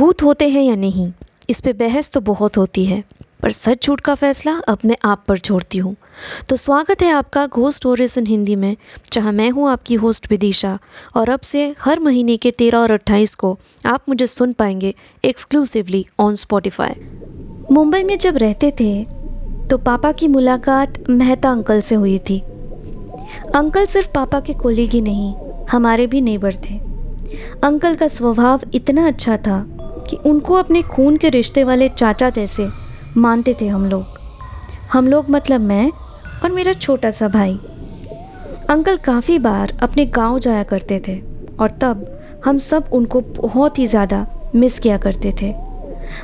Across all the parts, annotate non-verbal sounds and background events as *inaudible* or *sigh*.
भूत होते हैं या नहीं, इस पे बहस तो बहुत होती है, पर सच झूठ का फैसला अब मैं आप पर छोड़ती हूँ। तो स्वागत है आपका घोस्ट इन हिंदी में, जहाँ मैं हूँ आपकी होस्ट विदिशा, और अब से हर महीने के तेरह और अट्ठाईस को आप मुझे सुन पाएँगे एक्सक्लूसिवली ऑन स्पॉटिफाई मुंबई में जब रहते थे तो पापा की मुलाकात मेहता अंकल से हुई थी। अंकल सिर्फ़ पापा के कोलीग ही नहीं, हमारे भी नेबर थे। अंकल का स्वभाव इतना अच्छा था कि उनको अपने खून के रिश्ते वाले चाचा जैसे मानते थे हम लोग। हम लोग मतलब मैं और मेरा छोटा सा भाई। अंकल काफ़ी बार अपने गाँव जाया करते थे और तब हम सब उनको बहुत ही ज़्यादा मिस किया करते थे।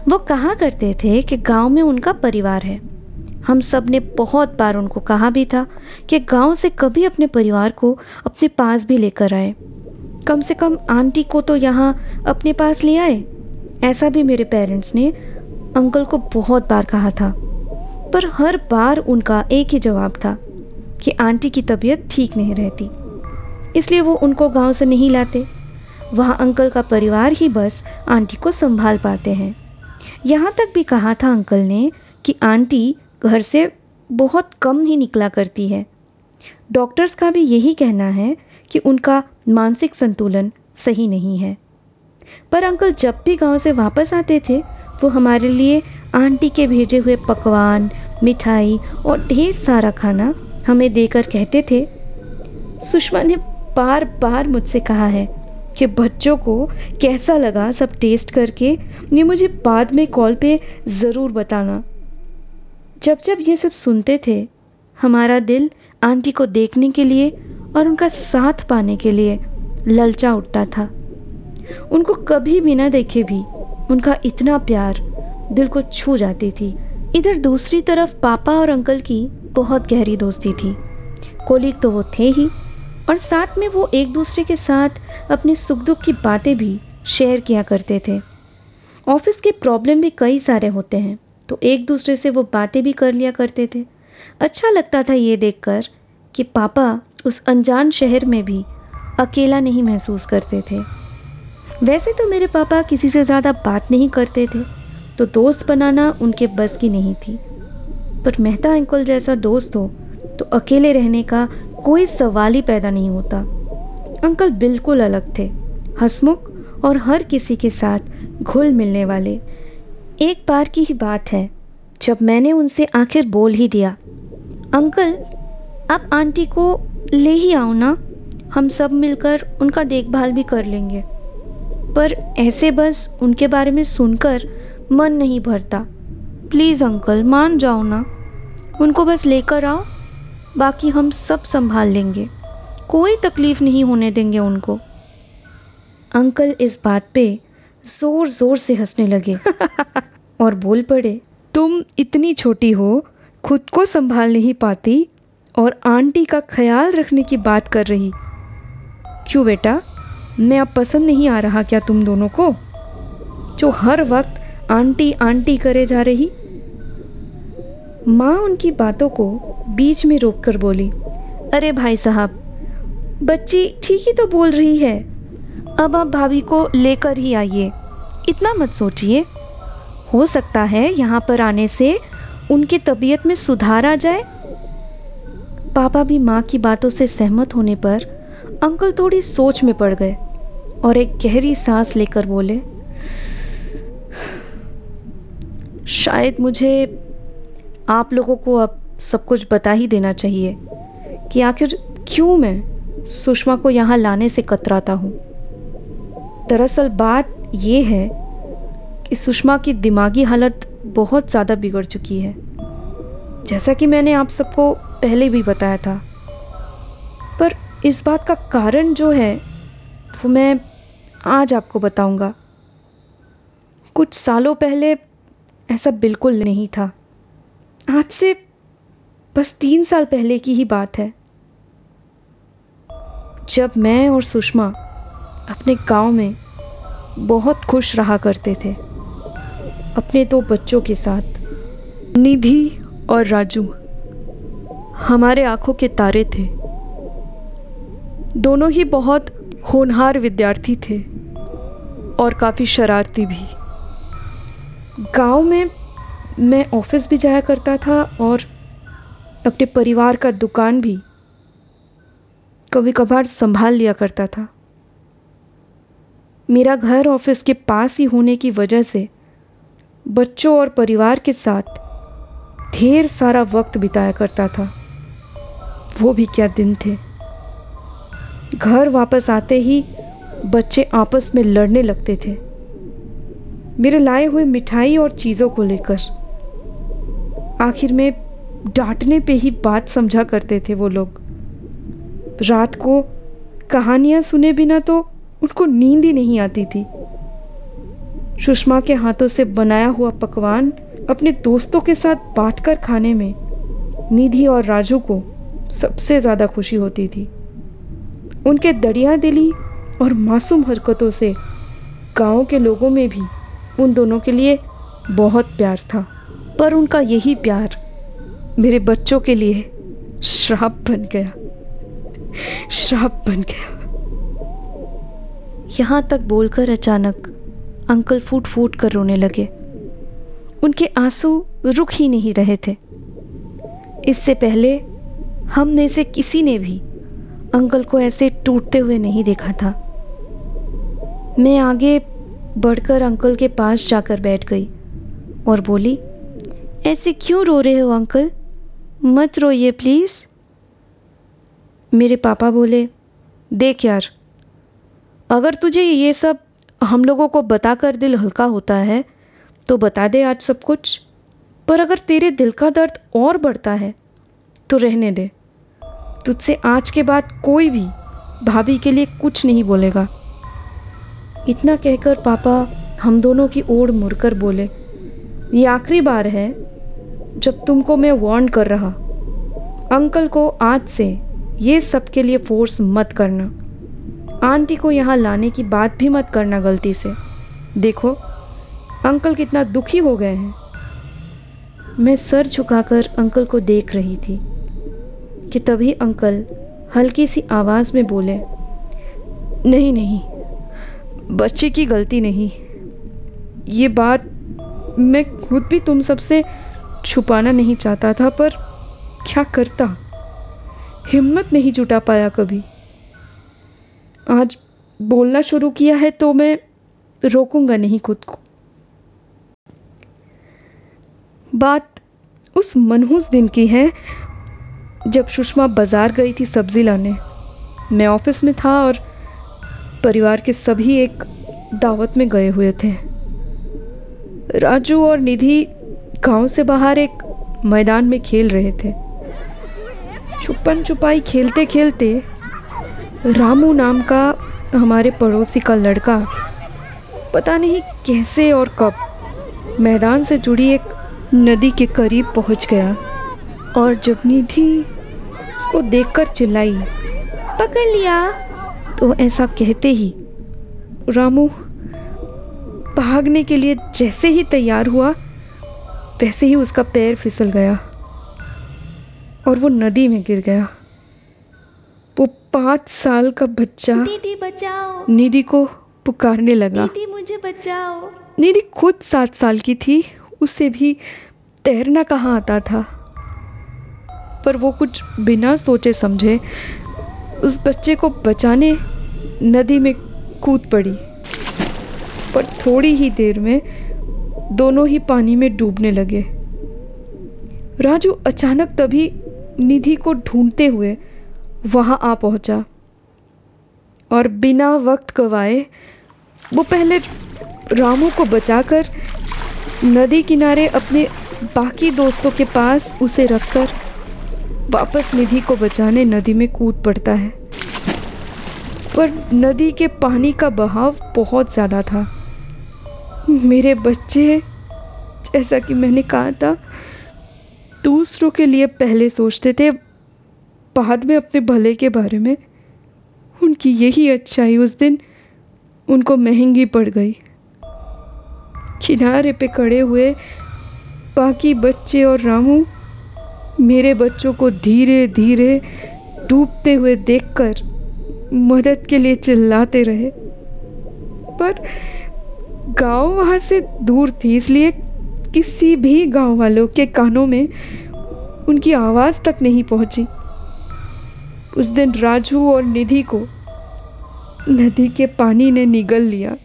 वो कहा करते थे कि गाँव में उनका परिवार है। हम सबने बहुत बार उनको कहा भी था कि गाँव से कभी अपने परिवार को अपने पास भी लेकर आए। कम से कम आंटी को तो यहाँ अपने पास ले आए। ऐसा भी मेरे पेरेंट्स ने अंकल को बहुत बार कहा था। पर हर बार उनका एक ही जवाब था कि आंटी की तबीयत ठीक नहीं रहती। इसलिए वो उनको गाँव से नहीं लाते। वहाँ अंकल का परिवार ही बस आंटी को संभाल पाते हैं। यहाँ तक भी कहा था अंकल ने कि आंटी घर से बहुत कम ही निकला करती है। डॉक्टर्स का भी यही कहना है कि उनका मानसिक संतुलन सही नहीं है। पर अंकल जब भी गाँव से वापस आते थे, वो हमारे लिए आंटी के भेजे हुए पकवान, मिठाई और ढेर सारा खाना हमें देकर कहते थे। सुषमा ने बार बार मुझसे कहा है कि बच्चों को कैसा लगा सब टेस्ट करके, ये मुझे बाद में कॉल पे ज़रूर बताना। जब जब ये सब सुनते थे, हमारा दिल आंटी को देखने के लिए और उनका साथ पाने के लिए ललचा उठता था। उनको कभी भी ना देखे भी। उनका इतना प्यार दिल को छू जाती थी। इधर दूसरी तरफ़ पापा और अंकल की बहुत गहरी दोस्ती थी। कोलीग तो वो थे ही, और साथ में वो एक दूसरे के साथ अपने सुख दुख की बातें भी शेयर किया करते थे। ऑफ़िस के प्रॉब्लम भी कई सारे होते हैं तो एक दूसरे से वो बातें भी कर लिया करते थे। अच्छा लगता था ये देखकर कि पापा उस अनजान शहर में भी अकेला नहीं महसूस करते थे। वैसे तो मेरे पापा किसी से ज़्यादा बात नहीं करते थे तो दोस्त बनाना उनके बस की नहीं थी। पर मेहता अंकल जैसा दोस्त हो तो अकेले रहने का कोई सवाल ही पैदा नहीं होता। अंकल बिल्कुल अलग थे, हसमुख और हर किसी के साथ घुल मिलने वाले। एक बार की ही बात है, जब मैंने उनसे आखिर बोल ही दिया, अंकल, आप आंटी को ले ही आओ ना, हम सब मिलकर उनका देखभाल भी कर लेंगे। पर ऐसे बस उनके बारे में सुनकर मन नहीं भरता। प्लीज़ अंकल मान जाओ ना। उनको बस लेकर आओ बाकी हम सब संभाल लेंगे। कोई तकलीफ़ नहीं होने देंगे उनको। अंकल इस बात पे ज़ोर ज़ोर से हंसने लगे *laughs* और बोल पड़े तुम इतनी छोटी हो खुद को संभाल नहीं पाती और आंटी का ख्याल रखने की बात कर रही। क्यों बेटा? मैं अब पसंद नहीं आ रहा क्या तुम दोनों को? जो हर वक्त आंटी आंटी करे जा रही। माँ उनकी बातों को बीच में रोक कर बोली, अरे भाई साहब, बच्ची ठीक ही तो बोल रही है। अब आप भाभी को लेकर ही आइए। इतना मत सोचिए। हो सकता है यहाँ पर आने से उनकी तबीयत में सुधार आ जाए। पापा भी माँ की बातों से सहमत होने पर अंकल थोड़ी सोच में पड़ गए। और एक गहरी सांस लेकर बोले, शायद मुझे आप लोगों को अब सब कुछ बता ही देना चाहिए कि आखिर क्यों मैं सुषमा को यहाँ लाने से कतराता हूँ। दरअसल बात ये है कि सुषमा की दिमागी हालत बहुत ज़्यादा बिगड़ चुकी है। जैसा कि मैंने आप सबको पहले भी बताया था। पर इस बात का कारण जो है वो मैं आज आपको बताऊँगा। कुछ सालों पहले ऐसा बिल्कुल नहीं था। आज से बस तीन साल पहले की ही बात है। जब मैं और सुषमा अपने गाँव में बहुत खुश रहा करते थे, अपने दो बच्चों के साथ, निधि और राजू, हमारे आँखों के तारे थे। दोनों ही बहुत होनहार विद्यार्थी थे और काफ़ी शरारती भी। गाँव में मैं ऑफ़िस भी जाया करता था और अपने परिवार का दुकान भी कभी कभार संभाल लिया करता था। मेरा घर ऑफ़िस के पास ही होने की वजह से बच्चों और परिवार के साथ ढेर सारा वक्त बिताया करता था। वो भी क्या दिन थे। घर वापस आते ही बच्चे आपस में लड़ने लगते थे। मेरे लाए हुए मिठाई और चीज़ों को लेकर। आखिर में डांटने पे ही बात समझा करते थे वो लोग। रात को कहानियाँ सुने बिना तो उनको नींद ही नहीं आती थी। सुषमा के हाथों से बनाया हुआ पकवान अपने दोस्तों के साथ बांटकर खाने में, निधि और राजू को सबसे ज़्यादा खुशी होती थी। उनके दरिया दिली और मासूम हरकतों से गाँव के लोगों में भी उन दोनों के लिए बहुत प्यार था। पर उनका यही प्यार मेरे बच्चों के लिए श्राप बन गया। श्राप बन गया। यहाँ तक बोलकर अचानक अंकल फूट फूट कर रोने लगे। उनके आँसू रुक ही नहीं रहे थे। इससे पहले हम में से किसी ने भी अंकल को ऐसे टूटते हुए नहीं देखा था। मैं आगे बढ़कर अंकल के पास जाकर बैठ गई और बोली, ऐसे क्यों रो रहे हो अंकल? मत रोइए, प्लीज़। मेरे पापा बोले, देख यार, अगर तुझे ये सब हम लोगों को बताकर दिल हल्का होता है तो बता दे आज सब कुछ। पर अगर तेरे दिल का दर्द और बढ़ता है तो रहने दे। तुझसे आज के बाद कोई भी भाभी के लिए कुछ नहीं बोलेगा। इतना कहकर पापा हम दोनों की ओर मुड़कर बोले, ये आखिरी बार है जब तुमको मैं वार्न कर रहा। अंकल को आज से ये सब के लिए फोर्स मत करना। आंटी को यहाँ लाने की बात भी मत करना गलती से। देखो, अंकल कितना दुखी हो गए हैं। मैं सर झुकाकर अंकल को देख रही थी। कि तभी अंकल हल्की सी आवाज़ में बोले, नहीं नहीं, बच्चे की गलती नहीं। ये बात मैं खुद भी तुम सबसे छुपाना नहीं चाहता था, पर क्या करता? हिम्मत नहीं जुटा पाया कभी। आज बोलना शुरू किया है तो मैं रोकूँगा नहीं खुद को। बात उस मनहूस दिन की है जब सुषमा बाज़ार गई थी सब्ज़ी लाने। मैं ऑफ़िस में था और परिवार के सभी एक दावत में गए हुए थे। राजू और निधि गाँव से बाहर एक मैदान में खेल रहे थे। छुपन छुपाई खेलते खेलते रामू नाम का हमारे पड़ोसी का लड़का, पता नहीं कैसे और कब, मैदान से जुड़ी एक नदी के करीब पहुँच गया। और जब निधि उसको देखकर चिल्लाई पकड़ लिया। तो ऐसा कहते ही रामू भागने के लिए जैसे ही तैयार हुआ वैसे ही उसका पैर फिसल गया और वो नदी में गिर गया। वो पाँच साल का बच्चा दीदी बचाओ। निधि को पुकारने लगा। दीदी मुझे बचाओ। निधि खुद सात साल की थी उसे भी तैरना कहाँ आता था? पर वो कुछ बिना सोचे समझे उस बच्चे को बचाने नदी में कूद पड़ी। पर थोड़ी ही देर में दोनों ही पानी में डूबने लगे। राजू अचानक तभी निधि को ढूंढते हुए वहाँ आ पहुँचा और बिना वक्त गवाए वो पहले रामू को बचाकर नदी किनारे अपने बाकी दोस्तों के पास उसे रखकर वापस निधि को बचाने नदी में कूद पड़ता है। पर नदी के पानी का बहाव बहुत ज़्यादा था। मेरे बच्चे, जैसा कि मैंने कहा था, दूसरों के लिए पहले सोचते थे, बाद में अपने भले के बारे में। उनकी यही अच्छाई उस दिन उनको महँगी पड़ गई। किनारे पे खड़े हुए बाकी बच्चे और रामू मेरे बच्चों को धीरे धीरे डूबते हुए देखकर मदद के लिए चिल्लाते रहे। पर गाँव वहाँ से दूर थी, इसलिए किसी भी गाँव वालों के कानों में उनकी आवाज़ तक नहीं पहुँची। उस दिन राजू और निधि को नदी के पानी ने निगल लिया।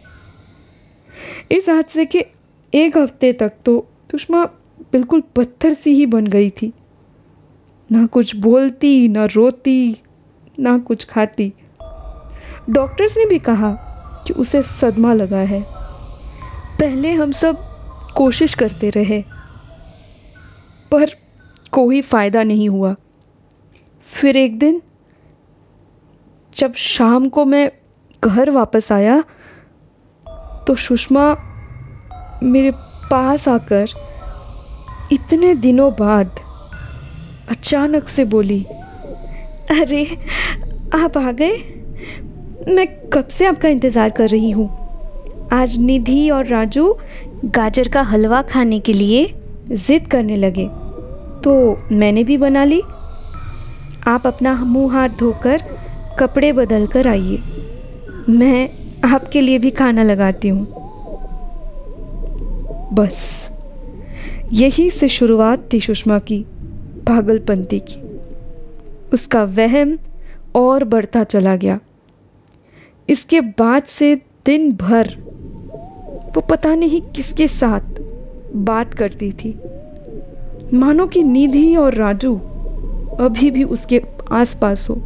इस हादसे के एक हफ़्ते तक तो सुषमा बिल्कुल पत्थर सी ही बन गई थी। ना कुछ बोलती, ना रोती, ना कुछ खाती। डॉक्टर्स ने भी कहा कि उसे सदमा लगा है। पहले हम सब कोशिश करते रहे, पर कोई फ़ायदा नहीं हुआ। फिर एक दिन, जब शाम को मैं घर वापस आया तो सुषमा मेरे पास आकर इतने दिनों बाद अचानक से बोली, अरे, आप आ गए? मैं कब से आपका इंतज़ार कर रही हूँ? आज निधि और राजू गाजर का हलवा खाने के लिए ज़िद करने लगे। तो मैंने भी बना ली। आप अपना मुँह हाथ धोकर कपड़े बदल कर आइए। मैं आपके लिए भी खाना लगाती हूँ। बस, यही से शुरुआत थी सुषमा की। पागलपंती की। उसका वहम और बढ़ता चला गया। इसके बाद से दिन भर वो पता नहीं किसके साथ बात करती थी। मानो कि निधि और राजू अभी भी उसके आसपास हो।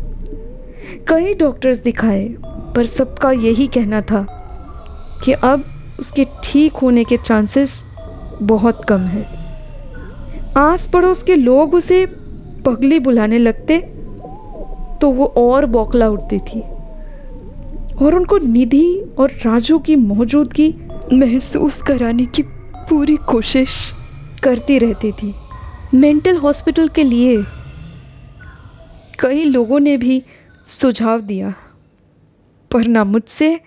कई डॉक्टर्स दिखाए, पर सबका यही कहना था कि अब उसके ठीक होने के चांसेस बहुत कम हैं। आस पड़ोस के लोग उसे पगली बुलाने लगते तो वो और बौखला उठती थी। और उनको निधि और राजू की मौजूदगी महसूस कराने की पूरी कोशिश करती रहती थी। मेंटल हॉस्पिटल के लिए कई लोगों ने भी सुझाव दिया, पर ना मुझसे,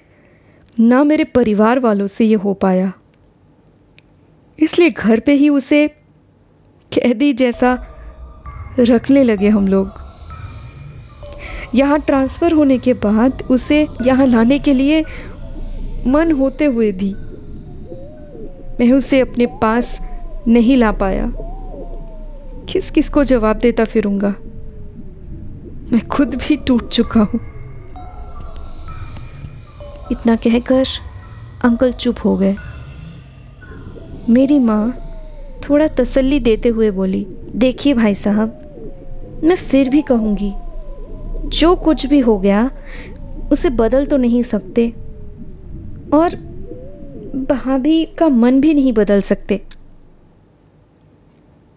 ना मेरे परिवार वालों से ये हो पाया। इसलिए घर पे ही उसे कैदी जैसा रखने लगे हम लोग। यहाँ ट्रांसफ़र होने के बाद उसे यहाँ लाने के लिए मन होते हुए भी मैं उसे अपने पास नहीं ला पाया। किस किस को जवाब देता फिरूँगा? मैं खुद भी टूट चुका हूँ। इतना कहकर अंकल चुप हो गए। मेरी माँ थोड़ा तसल्ली देते हुए बोली, देखिए भाई साहब, मैं फिर भी कहूँगी, जो कुछ भी हो गया, उसे बदल तो नहीं सकते, और भाभी का मन भी नहीं बदल सकते।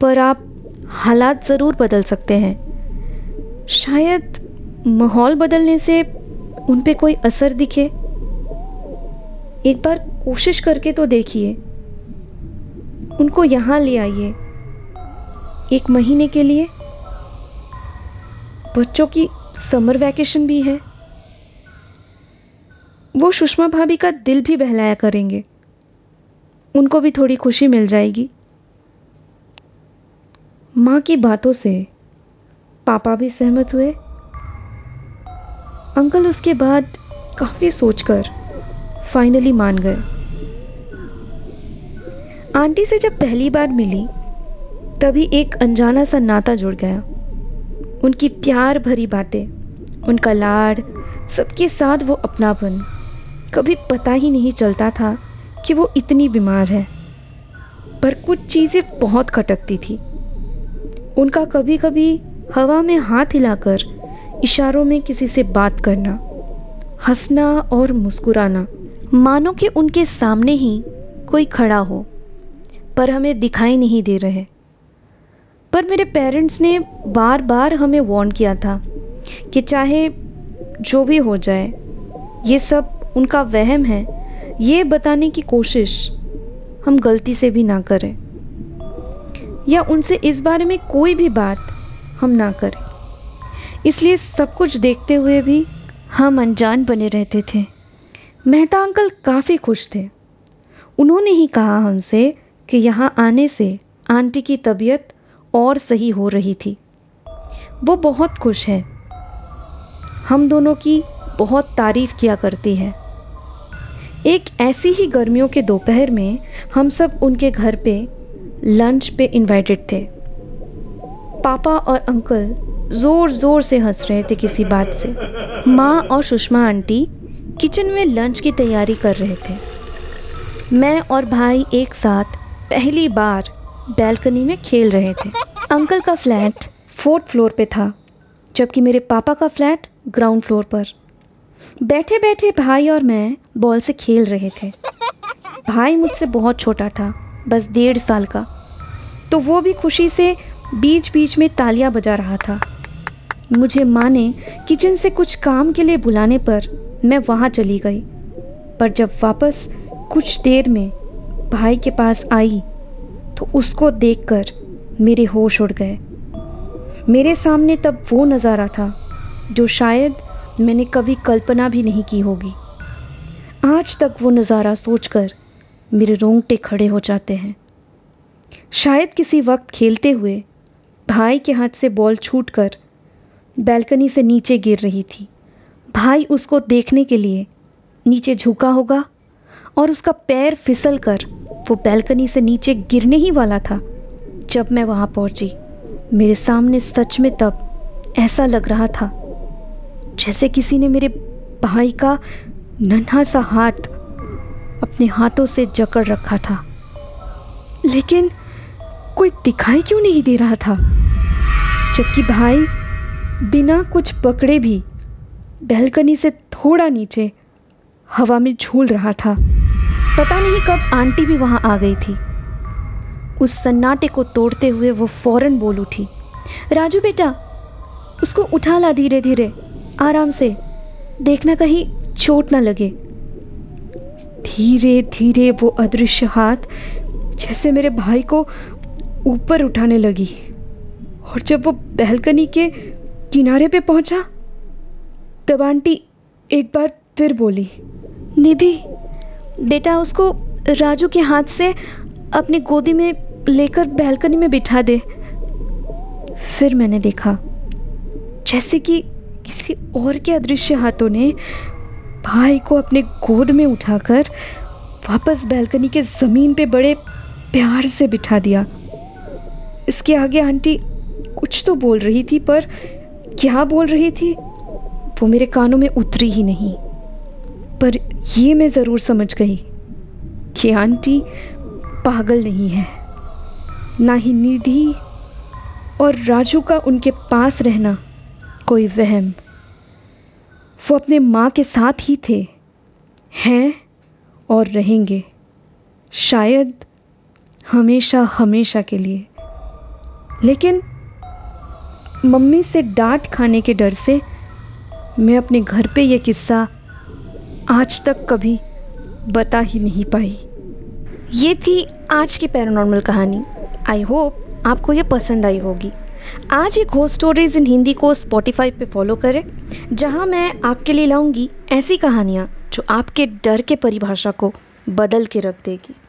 पर आप हालात ज़रूर बदल सकते हैं। शायद माहौल बदलने से उन पे कोई असर दिखे। एक बार कोशिश करके तो देखिए। उनको यहाँ ले आइए। एक महीने के लिए। बच्चों की समर वैकेशन भी है। वो सुषमा भाभी का दिल भी बहलाया करेंगे। उनको भी थोड़ी खुशी मिल जाएगी। माँ की बातों से पापा भी सहमत हुए। अंकल उसके बाद काफ़ी सोचकर फाइनली मान गए। आंटी से जब पहली बार मिली, तभी एक अनजाना सा नाता जुड़ गया। उनकी प्यार भरी बातें, उनका लाड, सबके साथ वो अपनापन। कभी पता ही नहीं चलता था कि वो इतनी बीमार है। पर कुछ चीज़ें बहुत खटकती थी। उनका कभी कभी हवा में हाथ हिलाकर इशारों में किसी से बात करना, हंसना और मुस्कुराना, मानो कि उनके सामने ही कोई खड़ा हो। पर हमें दिखाई नहीं दे रहे। पर मेरे पेरेंट्स ने बार बार हमें वार्न किया था कि चाहे जो भी हो जाए, ये सब उनका वहम है। ये बताने की कोशिश हम गलती से भी ना करें। या उनसे इस बारे में कोई भी बात हम ना करें। इसलिए सब कुछ देखते हुए भी हम अनजान बने रहते थे। मेहता अंकल काफ़ी खुश थे। उन्होंने ही कहा हमसे कि यहाँ आने से आंटी की तबीयत और सही हो रही थी। वो बहुत खुश है। हम दोनों की बहुत तारीफ़ किया करती है। एक ऐसी ही गर्मियों के दोपहर में हम सब उनके घर पे लंच पे इनवाइटेड थे। पापा और अंकल ज़ोर ज़ोर से हंस रहे थे किसी बात से। माँ और सुषमा आंटी किचन में लंच की तैयारी कर रहे थे। मैं और भाई एक साथ पहली बार बैल्कनी में खेल रहे थे। अंकल का फ्लैट फोर्थ फ्लोर पे था, जबकि मेरे पापा का फ्लैट ग्राउंड फ्लोर पर। बैठे बैठे भाई और मैं बॉल से खेल रहे थे। भाई मुझसे बहुत छोटा था, बस डेढ़ साल का। तो वो भी खुशी से बीच बीच में तालियाँ बजा रहा था। मुझे माँ ने किचन से कुछ काम के लिए बुलाने पर मैं वहाँ चली गई। पर जब वापस कुछ देर में भाई के पास आई तो उसको देखकर मेरे होश उड़ गए। मेरे सामने तब वो नज़ारा था, जो शायद मैंने कभी कल्पना भी नहीं की होगी। आज तक वो नज़ारा सोचकर मेरे रोंगटे खड़े हो जाते हैं। शायद किसी वक्त खेलते हुए भाई के हाथ से बॉल छूटकर बैल्कनी से नीचे गिर रही थी। भाई उसको देखने के लिए नीचे झुका होगा और उसका पैर फिसल कर वो बैल्कनी से नीचे गिरने ही वाला था। जब मैं वहाँ पहुँची, मेरे सामने सच में तब ऐसा लग रहा था, जैसे किसी ने मेरे भाई का नन्हा सा हाथ अपने हाथों से जकड़ रखा था। लेकिन कोई दिखाई क्यों नहीं दे रहा था? जबकि भाई बिना कुछ पकड़े भी बैल्कनी से थोड़ा नीचे हवा में झूल रहा था। पता नहीं कब आंटी भी वहाँ आ गई थी। उस सन्नाटे को तोड़ते हुए वो फ़ौरन बोल उठी, राजू बेटा, उसको उठा ला धीरे धीरे आराम से, देखना कहीं चोट ना लगे। धीरे धीरे वो अदृश्य हाथ जैसे मेरे भाई को ऊपर उठाने लगी और जब वो बैल्कनी के किनारे पे पहुँचा, तब आंटी एक बार फिर बोली, निधि बेटा उसको राजू के हाथ से अपनी गोदी में लेकर बैल्कनी में बिठा दे। फिर मैंने देखा, जैसे कि किसी और के अदृश्य हाथों ने भाई को अपने गोद में उठाकर वापस बैल्कनी के ज़मीन पे बड़े प्यार से बिठा दिया। इसके आगे आंटी कुछ तो बोल रही थी, पर क्या बोल रही थी, वो मेरे कानों में उतरी ही नहीं। पर ये मैं ज़रूर समझ गई कि आंटी पागल नहीं है। ना ही निधि और राजू का उनके पास रहना कोई वहम। वो अपने माँ के साथ ही थे, हैं और रहेंगे, शायद हमेशा हमेशा के लिए। लेकिन मम्मी से डांट खाने के डर से मैं अपने घर पे ये किस्सा आज तक कभी बता ही नहीं पाई। ये थी आज की पैरानॉर्मल कहानी। आई होप आपको ये पसंद आई होगी। आज एक घोस्ट स्टोरीज इन हिंदी को स्पॉटिफाई पे फॉलो करें, जहाँ मैं आपके लिए लाऊँगी ऐसी कहानियाँ जो आपके डर के परिभाषा को बदल के रख देगी।